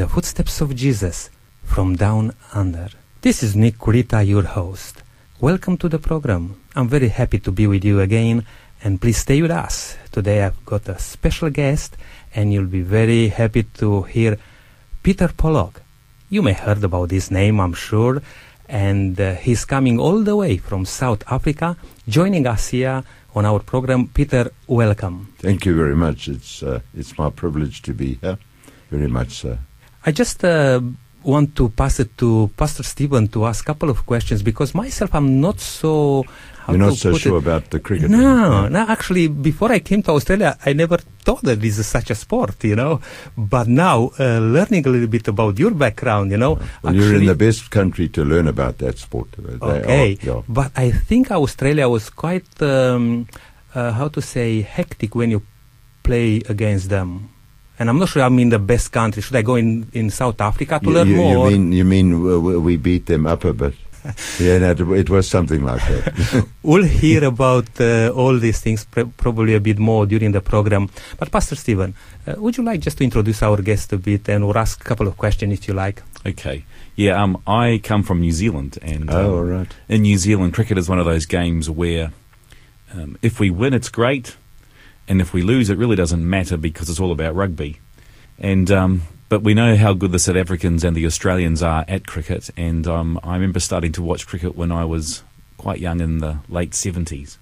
the footsteps of Jesus from down under. This is Nick Kurita, your host. Welcome to the program. I'm very happy to be with you again, and please stay with us. Today I've got a special guest, and you'll be very happy to hear Peter Pollock. You may heard about this name, I'm sure, and uh, he's coming all the way from South Africa, joining us here on our program. Peter, welcome. Thank you very much. It's uh, it's my privilege to be here. Very much so. I just uh, want to pass it to Pastor Stephen to ask a couple of questions because myself, I'm not so. You're not so sure it? about the cricket. No, no. Actually, before I came to Australia, I never thought that this is such a sport, you know. But now, uh, learning a little bit about your background, you know. Well, actually, you're in the best country to learn about that sport. They okay, are, yeah. but I think Australia was quite, um, uh, how to say, hectic when you play against them and I'm not sure I'm in the best country. Should I go in, in South Africa to you, learn you, more? You mean, you mean we beat them up a bit? yeah, no, it was something like that. we'll hear about uh, all these things pr- probably a bit more during the program. But Pastor Stephen, uh, would you like just to introduce our guest a bit and we'll ask a couple of questions if you like? Okay. Yeah, um, I come from New Zealand, and oh, um, right. in New Zealand, cricket is one of those games where um, if we win, it's great, and if we lose, it really doesn't matter because it's all about rugby. And um, but we know how good the South Africans and the Australians are at cricket. And um, I remember starting to watch cricket when I was quite young in the late seventies.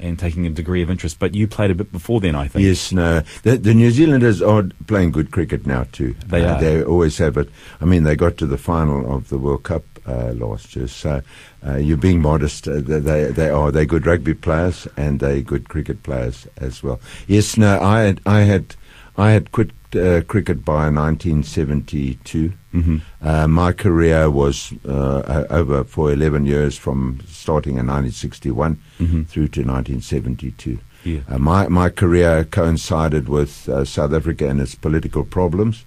And taking a degree of interest, but you played a bit before then, I think. Yes, no. The, the New Zealanders are playing good cricket now too. They uh, are. They always have it. I mean, they got to the final of the World Cup uh, last year. So uh, you're being modest. Uh, they they are they good rugby players and they're good cricket players as well. Yes, no, I had, I had I had quit uh, cricket by 1972. Mm-hmm. Uh, my career was uh, over for 11 years from starting in 1961 mm-hmm. through to 1972. Yeah. Uh, my my career coincided with uh, South Africa and its political problems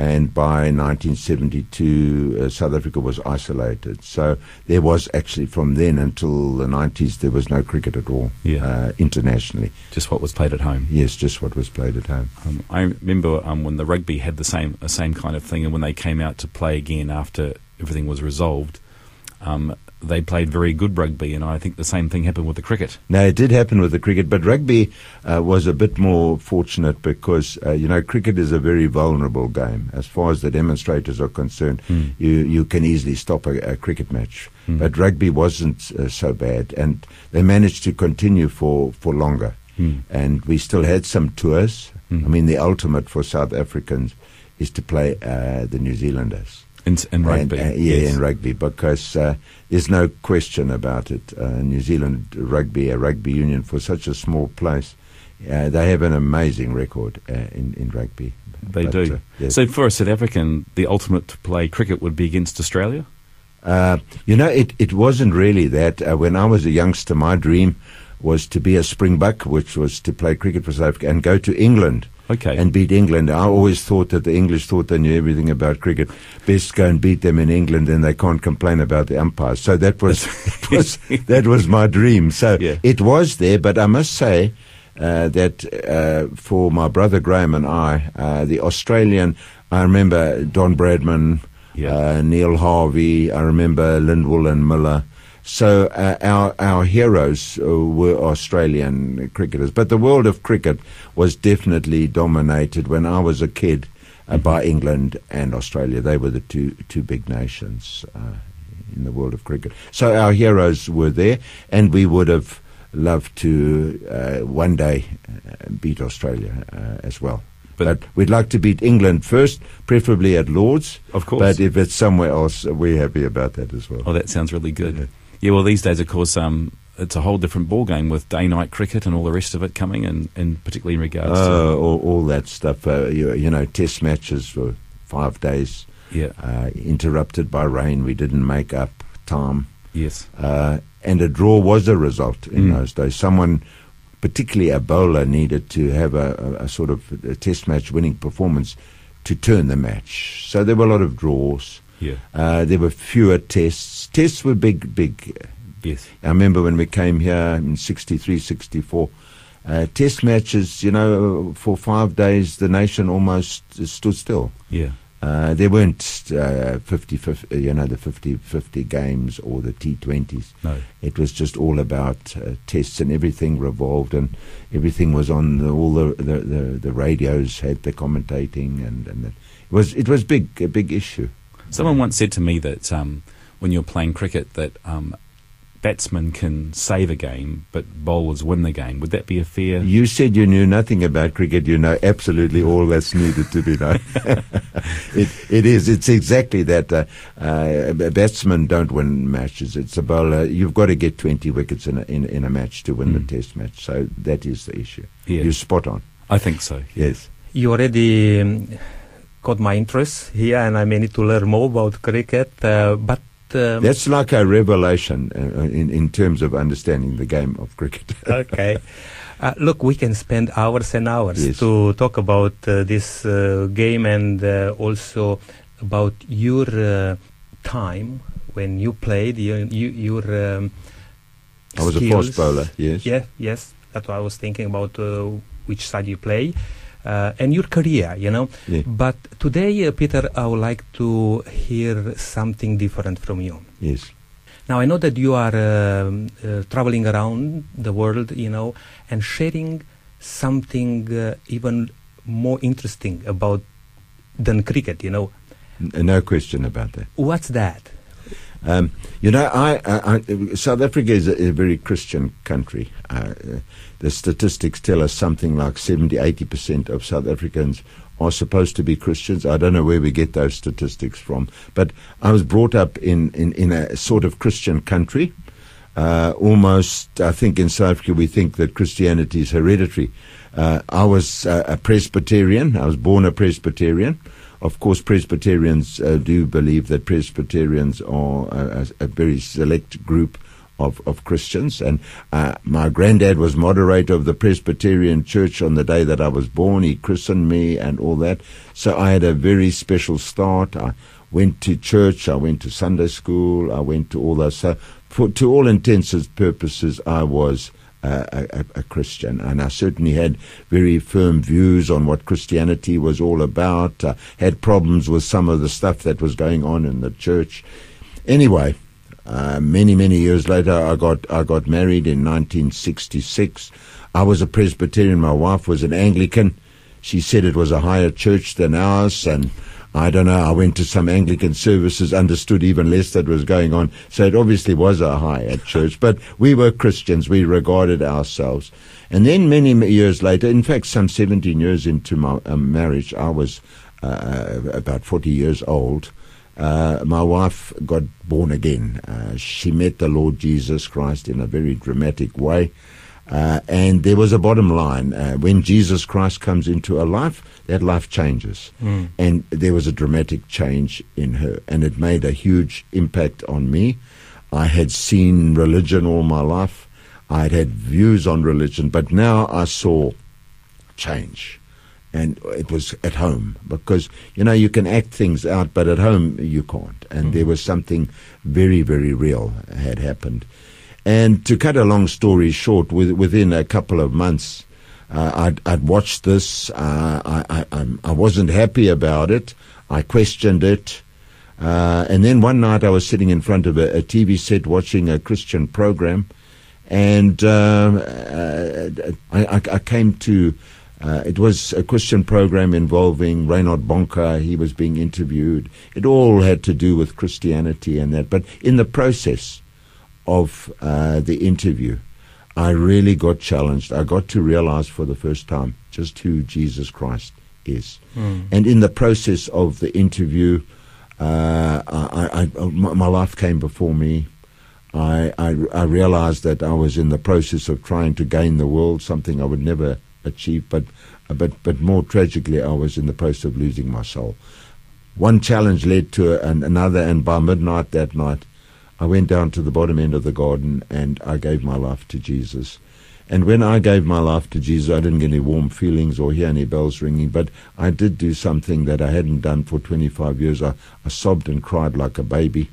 and by 1972, uh, South Africa was isolated. So there was actually from then until the 90s, there was no cricket at all yeah. uh, internationally. Just what was played at home. Yes, just what was played at home. Um, I remember um, when the rugby had the same the same kind of thing, and when they came out to play again after everything was resolved. Um, they played very good rugby, and I think the same thing happened with the cricket. No, it did happen with the cricket, but rugby uh, was a bit more fortunate because uh, you know cricket is a very vulnerable game as far as the demonstrators are concerned. Mm. You you can easily stop a, a cricket match, mm. but rugby wasn't uh, so bad, and they managed to continue for for longer. Mm. And we still had some tours. Hmm. I mean, the ultimate for South Africans is to play uh, the New Zealanders. In, in rugby. And, uh, yeah, yes. in rugby, because uh, there's no question about it. Uh, New Zealand rugby, a rugby union for such a small place, uh, they have an amazing record uh, in, in rugby. They but, do. Uh, yes. So for a South African, the ultimate to play cricket would be against Australia? you know, it, it wasn't really that. when I was a youngster, my dream was to be a Springbok, which was to play cricket for South Africa, and go to England okay. and beat England. I always thought that the English thought they knew everything about cricket. Best go and beat them in England, and they can't complain about the umpires. So that was, was that was my dream. So yeah. it was there, but I must say. Uh, that uh, for my brother Graeme and I, uh, the Australian, I remember Don Bradman, yeah. Uh, Neil Harvey, I remember Lindwall and Miller, so uh, our our heroes uh, were Australian cricketers, but the world of cricket was definitely dominated when I was a kid uh, by England and Australia. They were the two two big nations uh, in the world of cricket. So our heroes were there, and we would have loved to uh, one day uh, beat Australia as well. But, but, we'd like to beat England first, preferably at Lords. Of course. But if it's somewhere else, we're happy about that as well. Oh, that sounds really good. Yeah. Yeah, well, these days, of course, um, it's a whole different ball game with day-night cricket and all the rest of it coming, and, and particularly in regards uh, to oh, all, all that stuff. Uh, you, you, know, test matches for five days. Yeah. Uh, interrupted by rain, we didn't make up time. Yes. Uh, and a draw was a result in mm. those days. Someone, particularly a bowler, needed to have a, a, a sort of a test match winning performance to turn the match. So there were a lot of draws. Yeah. Uh, there were fewer tests. Tests were big, big. Yes. I remember when we came here in 63, 64. Uh, test matches, you know, for five days, the nation almost stood still. Yeah. Uh, there weren't uh, 50, 50, you know, the 50, 50 games or the T20s. No. It was just all about uh, tests and everything revolved and everything was on the, all the, the, the, the radios had the commentating and, and it was, it was big, a big issue. Someone once said to me that um, when you're playing cricket that um, batsmen can save a game, but bowlers win the game. Would that be a fair? You said you knew nothing about cricket. You know absolutely all that's needed to be known. it, it is. It's exactly that. Uh, uh, batsmen don't win matches. It's a bowler. You've got to get 20 wickets in a, in, in a match to win mm. the test match. So that is the issue. Yeah. You're spot on. I think so. Yes. You already. Um, caught my interest here, and I may need to learn more about cricket. Uh, but um, That's like a revelation uh, in, in terms of understanding the game of cricket. okay. Uh, look, we can spend hours and hours yes. to talk about uh, this uh, game and uh, also about your uh, time when you played, your, your um, I was skills. a fast bowler, yes. Yeah, yes. That's what I was thinking about which side you play uh, and your career, you know. Yeah. But today, uh, Peter, I would like to hear something different from you. Yes. Now, I know that you are um, uh, traveling around the world, you know, and sharing something uh, even more interesting about than cricket, you know. No question about that. What's that? Um, you know, I, I, I, South Africa is a, a very Christian country. Uh, the statistics tell us something like 70, 80% of South Africans are supposed to be Christians. I don't know where we get those statistics from, but I was brought up in, in, in a sort of Christian country. Uh, almost, I think in South Africa we think that Christianity is hereditary. Uh, I was uh, a Presbyterian. I was born a Presbyterian. Of course, Presbyterians uh, do believe that Presbyterians are a, a, very select group of, of Christians. And uh, my granddad was moderator of the Presbyterian Church on the day that I was born. He christened me and all that. So I had a very special start. I went to church. I went to Sunday school. I went to all those. So for, to all intents and purposes, I was a, a, Christian, and I certainly had very firm views on what Christianity was all about. Uh, had problems with some of the stuff that was going on in the church. Anyway, uh, many many years later, I got I got married in 1966. I was a Presbyterian. My wife was an Anglican. She said it was a higher church than ours, and I don't know, I went to some Anglican services, understood even less that was going on. So it obviously was a high at church, but we were Christians. We regarded ourselves. And then many years later, in fact, some 17 years into my um, marriage, I was uh, about 40 years old. Uh, my wife got born again. Uh, she met the Lord Jesus Christ in a very dramatic way. Uh, and there was a bottom line. Uh, when Jesus Christ comes into a life, that life changes. Mm. And there was a dramatic change in her, and it made a huge impact on me. I had seen religion all my life, I had had views on religion, but now I saw change. And it was at home because, you know, you can act things out, but at home you can't. And mm. there was something very, very real had happened. And to cut a long story short, with, within a couple of months, uh, I'd, I'd, watched this. Uh, I, I, I, wasn't happy about it. I questioned it. Uh, and then one night I was sitting in front of a, a TV set watching a Christian program. And um, uh, I, I, came to, uh, it was a Christian program involving Reinhard Bonnke. He was being interviewed. It all had to do with Christianity and that. But in the process, of uh, the interview, I really got challenged. I got to realize for the first time just who Jesus Christ is. Mm. And in the process of the interview, uh, I, I, my life came before me. I, I, I, realized that I was in the process of trying to gain the world, something I would never achieve. But, but, but more tragically, I was in the process of losing my soul. One challenge led to an, another, and by midnight that night, I went down to the bottom end of the garden and I gave my life to Jesus. And when I gave my life to Jesus, I didn't get any warm feelings or hear any bells ringing, but I did do something that I hadn't done for 25 years. I, I sobbed and cried like a baby.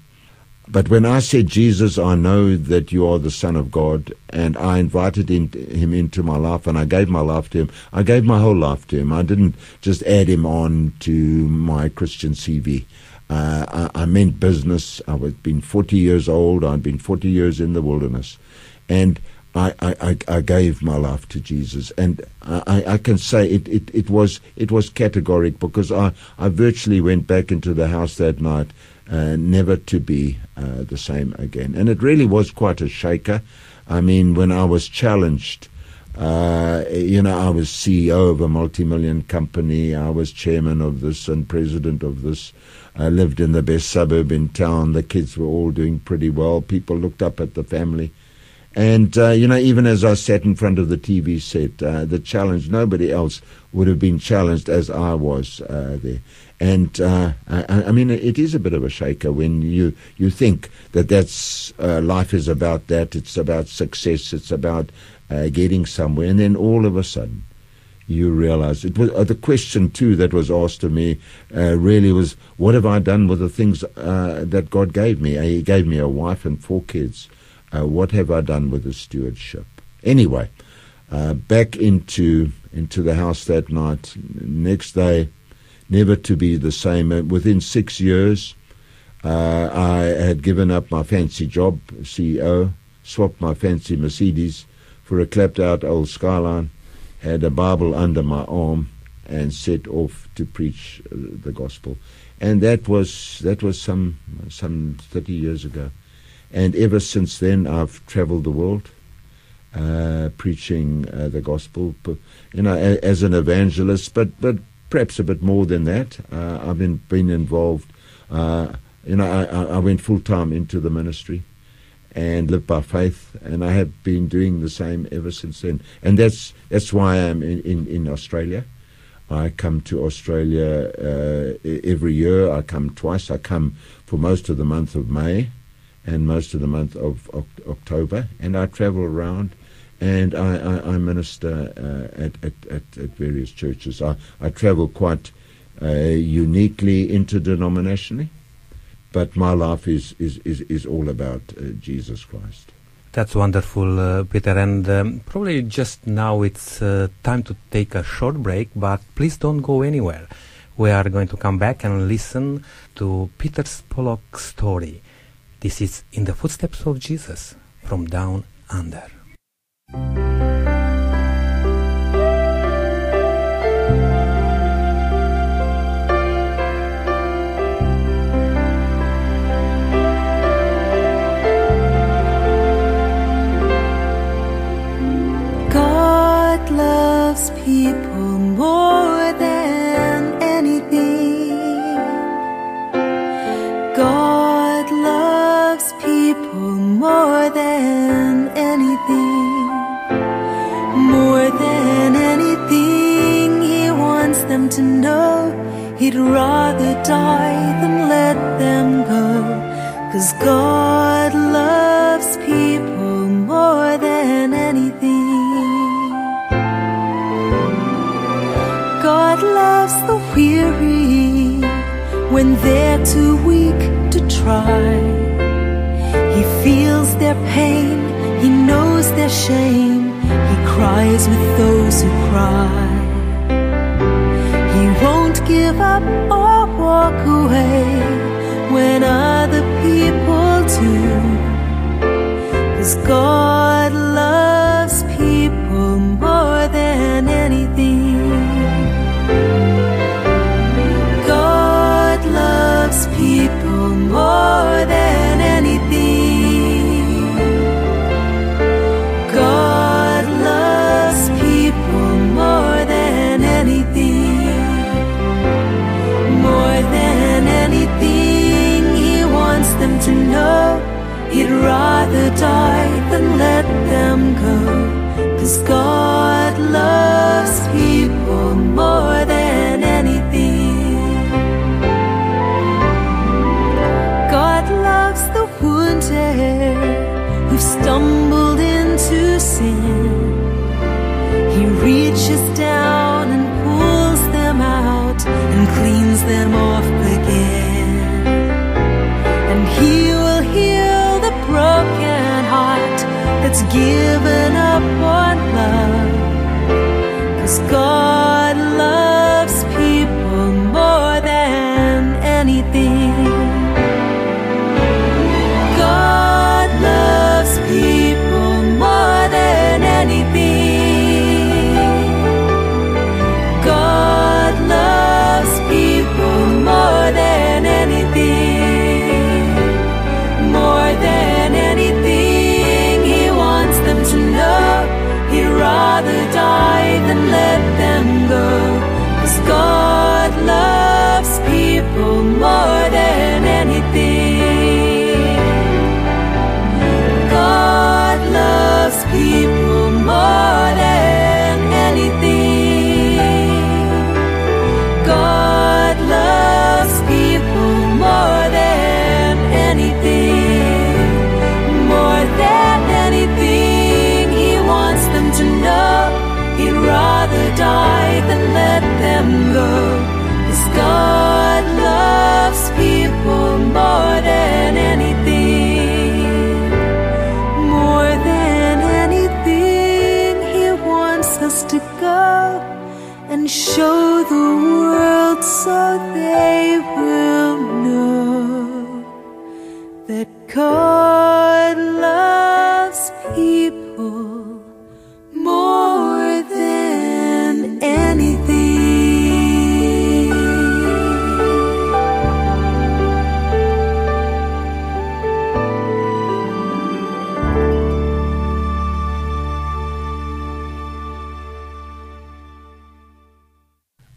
But when I said, Jesus, I know that you are the Son of God, and I invited in, him into my life and I gave my life to him, I gave my whole life to him. I didn't just add him on to my Christian CV. Uh, I, I, meant business. I was been 40 years old. I'd been 40 years in the wilderness. And I, I, I gave my life to Jesus. And I, I can say it, it, it, was, it was categoric because I, I virtually went back into the house that night uh, never to be uh, the same again. And it really was quite a shaker. I mean, when I was challenged, uh, you know, I was CEO of a multi-million company. I was chairman of this and president of this. I lived in the best suburb in town. The kids were all doing pretty well. People looked up at the family. And, uh, you know, even as I sat in front of the TV set, uh, the challenge, nobody else would have been challenged as I was uh, there. And uh, I, I, mean, it is a bit of a shaker when you, you think that that's uh, life is about that. It's about success. It's about uh, getting somewhere. And then all of a sudden, you realize it was uh, the question too that was asked of me uh, really was what have I done with the things uh, that God gave me? He gave me a wife and four kids. what have I done with the stewardship? Anyway, back into into the house that night. Next day, never to be the same. Uh, within six years, uh, I had given up my fancy job, CEO, swapped my fancy Mercedes for a clapped out old Skyline, had a Bible under my arm, and set off to preach uh, the gospel. And that was that was some some thirty years ago, and ever since then I've travelled the world, uh, preaching uh, the gospel, you know, as an evangelist, but but perhaps a bit more than that. Uh, I've been, been involved. Uh, you know, I, I went full time into the ministry and live by faith, and I have been doing the same ever since then. And that's that's why I'm in, in, in Australia. I come to Australia uh, every year. I come twice. I come for most of the month of May and most of the month of October, and I travel around and I, I, I minister uh, at, at, at, at, various churches. I, I travel quite uh, uniquely interdenominationally, but my life is, is, is, is all about uh, Jesus Christ. That's wonderful, uh, Peter. And um, probably just now it's uh, time to take a short break, but please don't go anywhere. We are going to come back and listen to Peter Pollock's story. This is In the Footsteps of Jesus from Down Under. Loves people more than anything. God loves people more than anything more than anything, he wants them to know he'd rather die than let them go. Cause God weary when they're too weak to try. He feels their pain, he knows their shame he cries with those who cry. He won't give up or walk away when other and cleans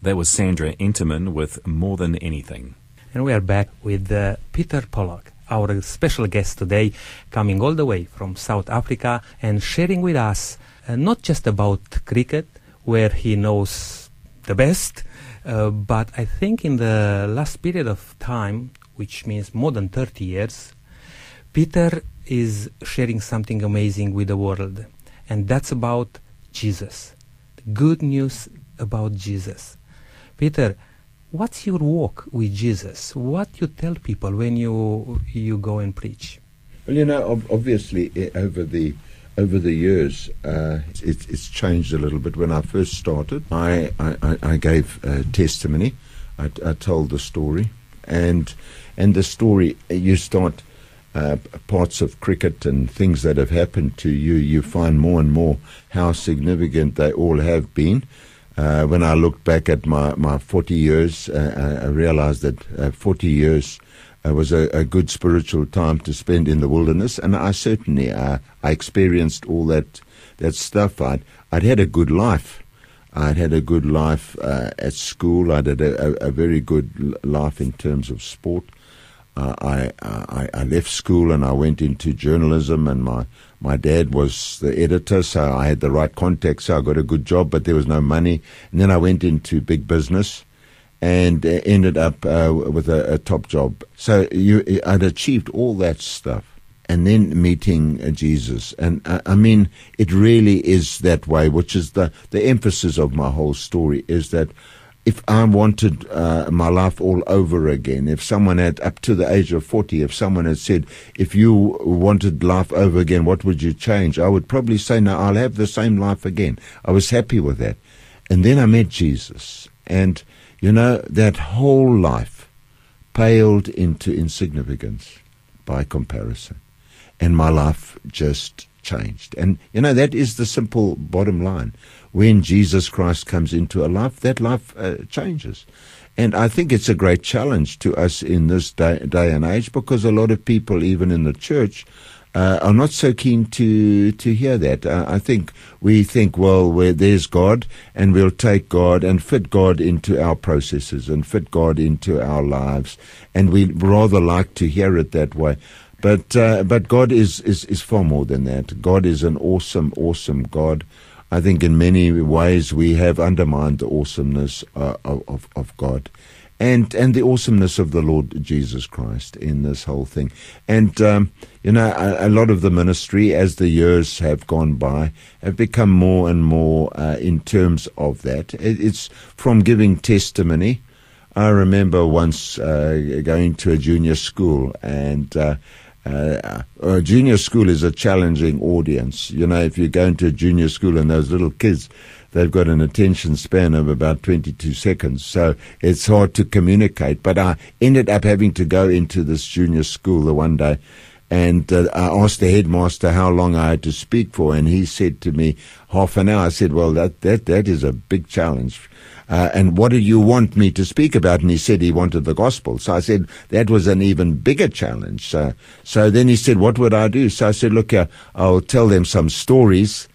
That was Sandra Enterman with More Than Anything. And we are back with uh, Peter Pollock, our special guest today, coming all the way from South Africa and sharing with us uh, not just about cricket, where he knows the best, uh, but I think in the last period of time, which means more than 30 years, Peter is sharing something amazing with the world, and that's about Jesus. Good news about Jesus. Peter, what's your walk with Jesus? What you tell people when you you go and preach? Well, you know, ob- obviously eh, over the over the years, uh, it's, it's changed a little bit. When I first started, I I, I- gave testimony. I, I told the story, and and the story you start. Uh, parts of cricket and things that have happened to you, you find more and more how significant they all have been. Uh, when I looked back at my, my 40 years, uh, I I realized that uh, 40 years uh, was a, a good spiritual time to spend in the wilderness, and I certainly uh, I experienced all that that stuff. I'd I'd had a good life. I'd had a good life uh, at school. I'd had a, a, a very good life in terms of sport. Uh, I, I I left school and I went into journalism, and my my dad was the editor, so I had the right contacts. So I got a good job, but there was no money. And then I went into big business, and uh, ended up uh, with a, a top job. So you, I'd achieved all that stuff, and then meeting uh, Jesus. And uh, I mean, it really is that way, which is the the emphasis of my whole story is that. If I wanted uh, my life all over again, if someone had, up to the age of 40, if someone had said, if you wanted life over again, what would you change? I would probably say, no, I'll have the same life again. I was happy with that. And then I met Jesus. And, you know, that whole life paled into insignificance by comparison. And my life just changed. And, you know, that is the simple bottom line. When Jesus Christ comes into a life, that life uh, changes. And I think it's a great challenge to us in this day, day and age because a lot of people, even in the church, uh, are not so keen to to hear that. Uh, I think we think, well, there's God, and we'll take God and fit God into our processes and fit God into our lives, and we rather like to hear it that way. But uh, but God is, is is far more than that. God is an awesome, awesome God. I think in many ways we have undermined the awesomeness uh, of, of God and and the awesomeness of the Lord Jesus Christ in this whole thing. And um, you know, a, a lot of the ministry, as the years have gone by, have become more and more uh, in terms of that. It, it's from giving testimony. I remember once uh, going to a junior school and. Uh, uh, a junior school is a challenging audience. You know, if you go into a junior school and those little kids, they've got an attention span of about 22 seconds. So it's hard to communicate. But I ended up having to go into this junior school the one day. And uh, I asked the headmaster how long I had to speak for, and he said to me, half an hour. I said, well, that, that, that is a big challenge. Uh, and what do you want me to speak about? And he said he wanted the gospel. So I said that was an even bigger challenge. So, so then he said, what would I do? So I said, look, uh, I'll tell them some stories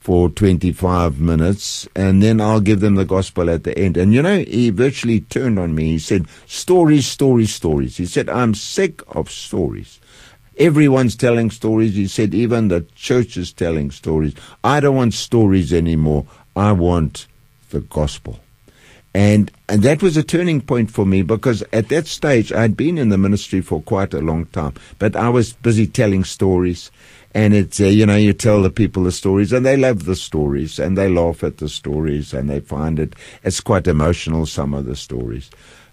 for 25 minutes and then I'll give them the gospel at the end. And you know, he virtually turned on me. He said, stories, stories, stories. He said, I'm sick of stories. Everyone's telling stories. He said, even the church is telling stories. I don't want stories anymore. I want the gospel. And and that was a turning point for me because at that stage I'd been in the ministry for quite a long time, but I was busy telling stories, and it's uh, you know you tell the people the stories and they love the stories and they laugh at the stories and they find it it's quite emotional some of the stories.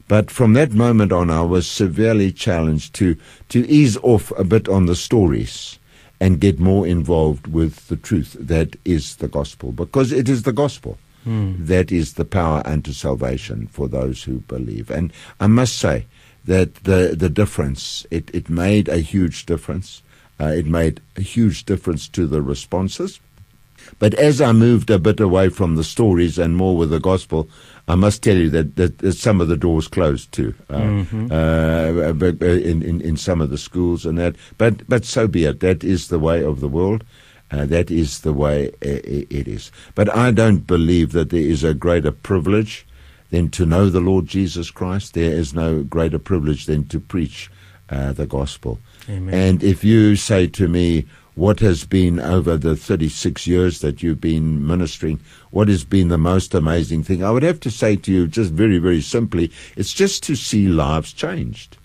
But from that moment on, I was severely challenged to to ease off a bit on the stories and get more involved with the truth that is the gospel because it is the gospel. That is the power unto salvation for those who believe. And I must say that the the difference it it made a huge difference. Uh, it made a huge difference to the responses. But as I moved a bit away from the stories and more with the gospel, I must tell you that, that, that some of the doors closed too, uh, uh, but, uh, in, in, in some of the schools and that. But, but so be it. That is the way of the world. Uh, that is the way it is. But I don't believe that there is a greater privilege than to know the Lord Jesus Christ. There is no greater privilege than to preach uh, the gospel. Amen. And if you say to me, what has been over the 36 years that you've been ministering, what has been the most amazing thing? I would have to say to you, just very, very simply, it's just to see lives changed.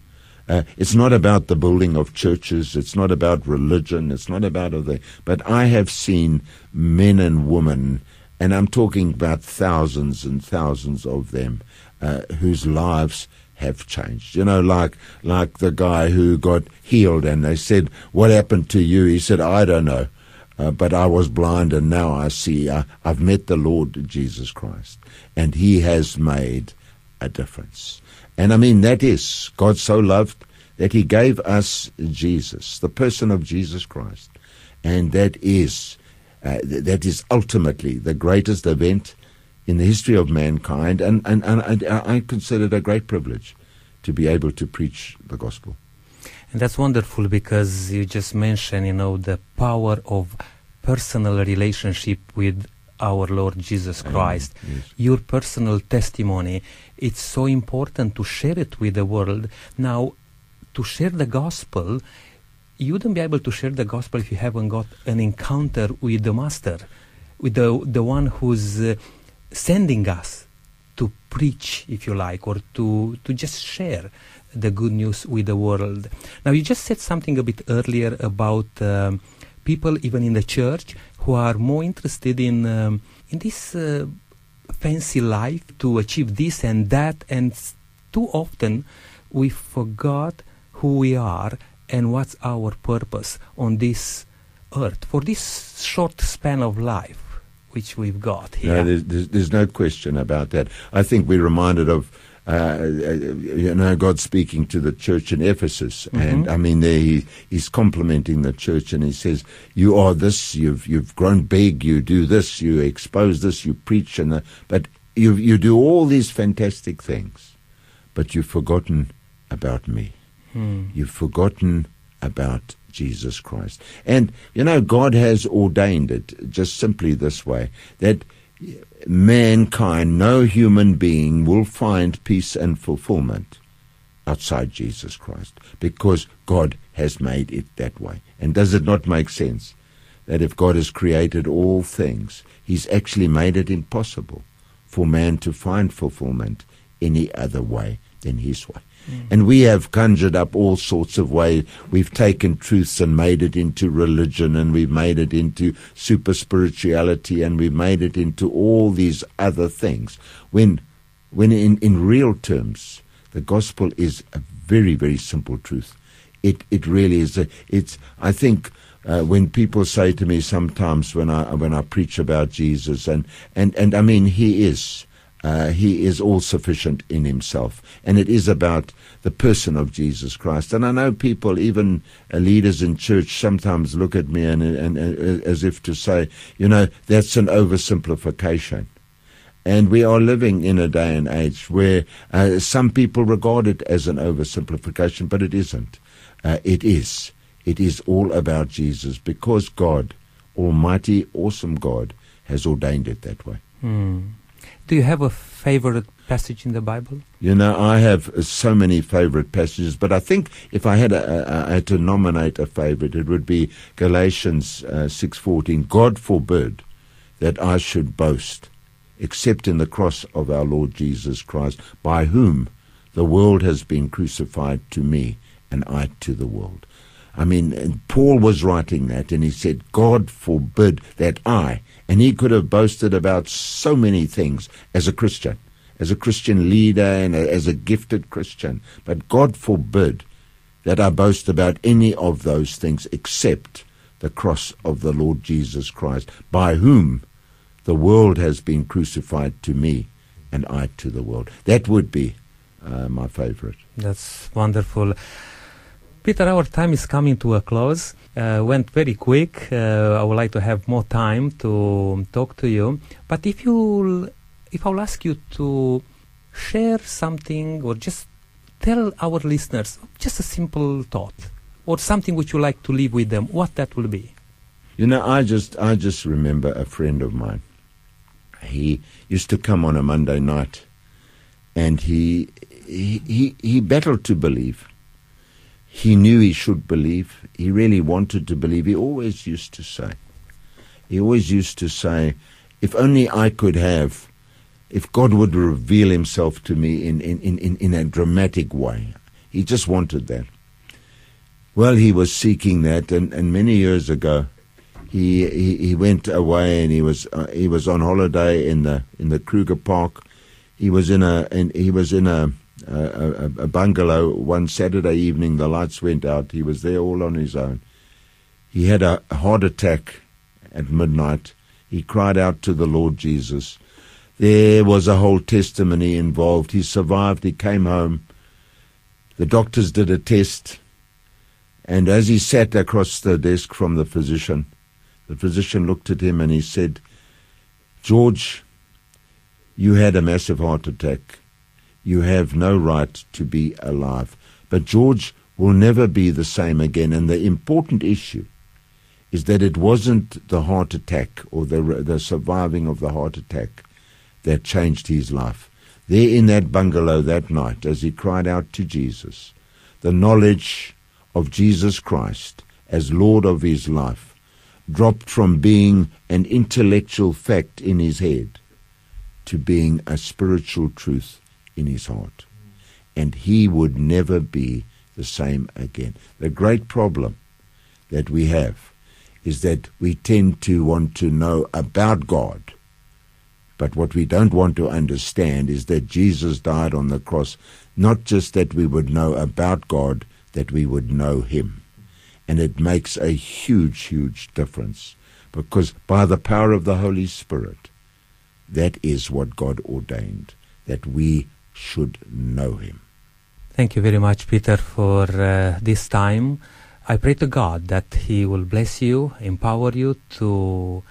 Uh, it's not about the building of churches. It's not about religion. It's not about other. But I have seen men and women, and I'm talking about thousands and thousands of them, uh, whose lives have changed. You know, like like the guy who got healed, and they said, "What happened to you?" He said, "I don't know." Uh, but I was blind and now I see. Uh, I've met the Lord Jesus Christ, and He has made a difference. And I mean, that is, God so loved that He gave us Jesus, the person of Jesus Christ. And that is, uh, th- that is ultimately the greatest event in the history of mankind. And, and, and I, I consider it a great privilege to be able to preach the gospel. And that's wonderful because you just mentioned, you know, the power of personal relationship with our Lord Jesus Christ. yes. Your personal testimony, it's so important to share it with the world. Now, to share the gospel, you wouldn't be able to share the gospel if you haven't got an encounter with the Master, with the, the one who's uh, sending us to preach, if you like, or to, to just share the good news with the world. Now, you just said something a bit earlier about um, people, even in the church, who are more interested in um, in this uh, fancy life to achieve this and that, and too often we forgot who we are and what's our purpose on this earth for this short span of life which we've got here. No, there's, there's, there's no question about that. I think we're reminded of, uh, uh, you know, God speaking to the church in Ephesus, and I mean, there he, he's complimenting the church, and he says, "You are this. You've you've grown big. You do this. You expose this. You preach, and the, but you you do all these fantastic things, but you've forgotten about me. You've forgotten about Jesus Christ. And, you know, God has ordained it just simply this way that mankind, no human being will find peace and fulfillment outside Jesus Christ because God has made it that way. And does it not make sense that if God has created all things, He's actually made it impossible for man to find fulfillment any other way than His way? And we have conjured up all sorts of ways. We've taken truths and made it into religion, and we've made it into super spirituality, and we've made it into all these other things. When, when in, in real terms, the gospel is a very, very simple truth. It, it really is. A, it's, I think, uh, when people say to me sometimes when I, when I preach about Jesus, and, and, and I mean, He is. Uh, he is all sufficient in himself. And it is about the person of Jesus Christ. And I know people, even uh, leaders in church, sometimes look at me and, and, and as if to say, you know, that's an oversimplification. And we are living in a day and age where uh, some people regard it as an oversimplification, but it isn't. Uh, it is. It is all about Jesus because God, Almighty, awesome God, has ordained it that way. Hmm. Do you have a favorite passage in the Bible? You know, I have so many favorite passages, but I think if I had, a, a, a, had to nominate a favorite, it would be Galatians uh, six fourteen. God forbid that I should boast, except in the cross of our Lord Jesus Christ, by whom the world has been crucified to me, and I to the world. I mean, Paul was writing that, and he said, God forbid that I, and he could have boasted about so many things as a Christian, as a Christian leader and a, as a gifted Christian. But God forbid that I boast about any of those things except the cross of the Lord Jesus Christ, by whom the world has been crucified to me, and I to the world. That would be uh, my favorite. That's wonderful. Peter, our time is coming to a close. Uh, went very quick. Uh, I would like to have more time to talk to you. But if you, if I'll ask you to share something or just tell our listeners just a simple thought or something which you like to leave with them, what that will be. You know, I just I just remember a friend of mine. He used to come on a Monday night, and he he he, he battled to believe. He knew he should believe. He really wanted to believe. He always used to say, he always used to say, if only I could have, if God would reveal himself to me in, in, in, in a dramatic way. He just wanted that. Well, he was seeking that, and, and many years ago, he, he, he went away and he was uh, he was on holiday in the in the Kruger Park. He was in a in, he was in a, a a bungalow one Saturday evening. The lights went out. He was there all on his own. He had a heart attack at midnight. He cried out to the Lord Jesus. There was a whole testimony involved. He survived. He came home. The doctors did a test. And as he sat across the desk from the physician, the physician looked at him and he said, George, you had a massive heart attack. You have no right to be alive. But George will never be the same again. And the important issue is that it wasn't the heart attack or the, the surviving of the heart attack that changed his life. There in that bungalow that night, as he cried out to Jesus, the knowledge of Jesus Christ as Lord of his life dropped from being an intellectual fact in his head to being a spiritual truth in his heart. And he would never be the same again. The great problem that we have is that we tend to want to know about God. But what we don't want to understand is that Jesus died on the cross, not just that we would know about God, that we would know Him. And it makes a huge, huge difference because by the power of the Holy Spirit, that is what God ordained, that we should know Him. Thank you very much, Peter, for uh, this time. I pray to God that He will bless you, empower you to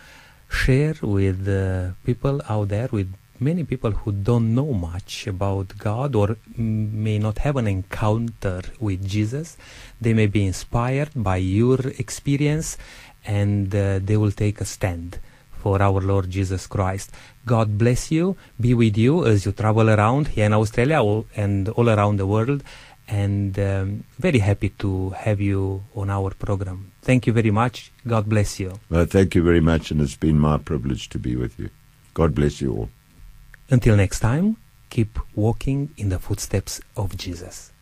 share with uh, people out there, with many people who don't know much about God or may not have an encounter with Jesus. They may be inspired by your experience and uh, they will take a stand for our Lord Jesus Christ. God bless you, be with you as you travel around here in Australia and all around the world. And um, very happy to have you on our program. Thank you very much. God bless you. Well, thank you very much, and it's been my privilege to be with you. God bless you all. Until next time, keep walking in the footsteps of Jesus.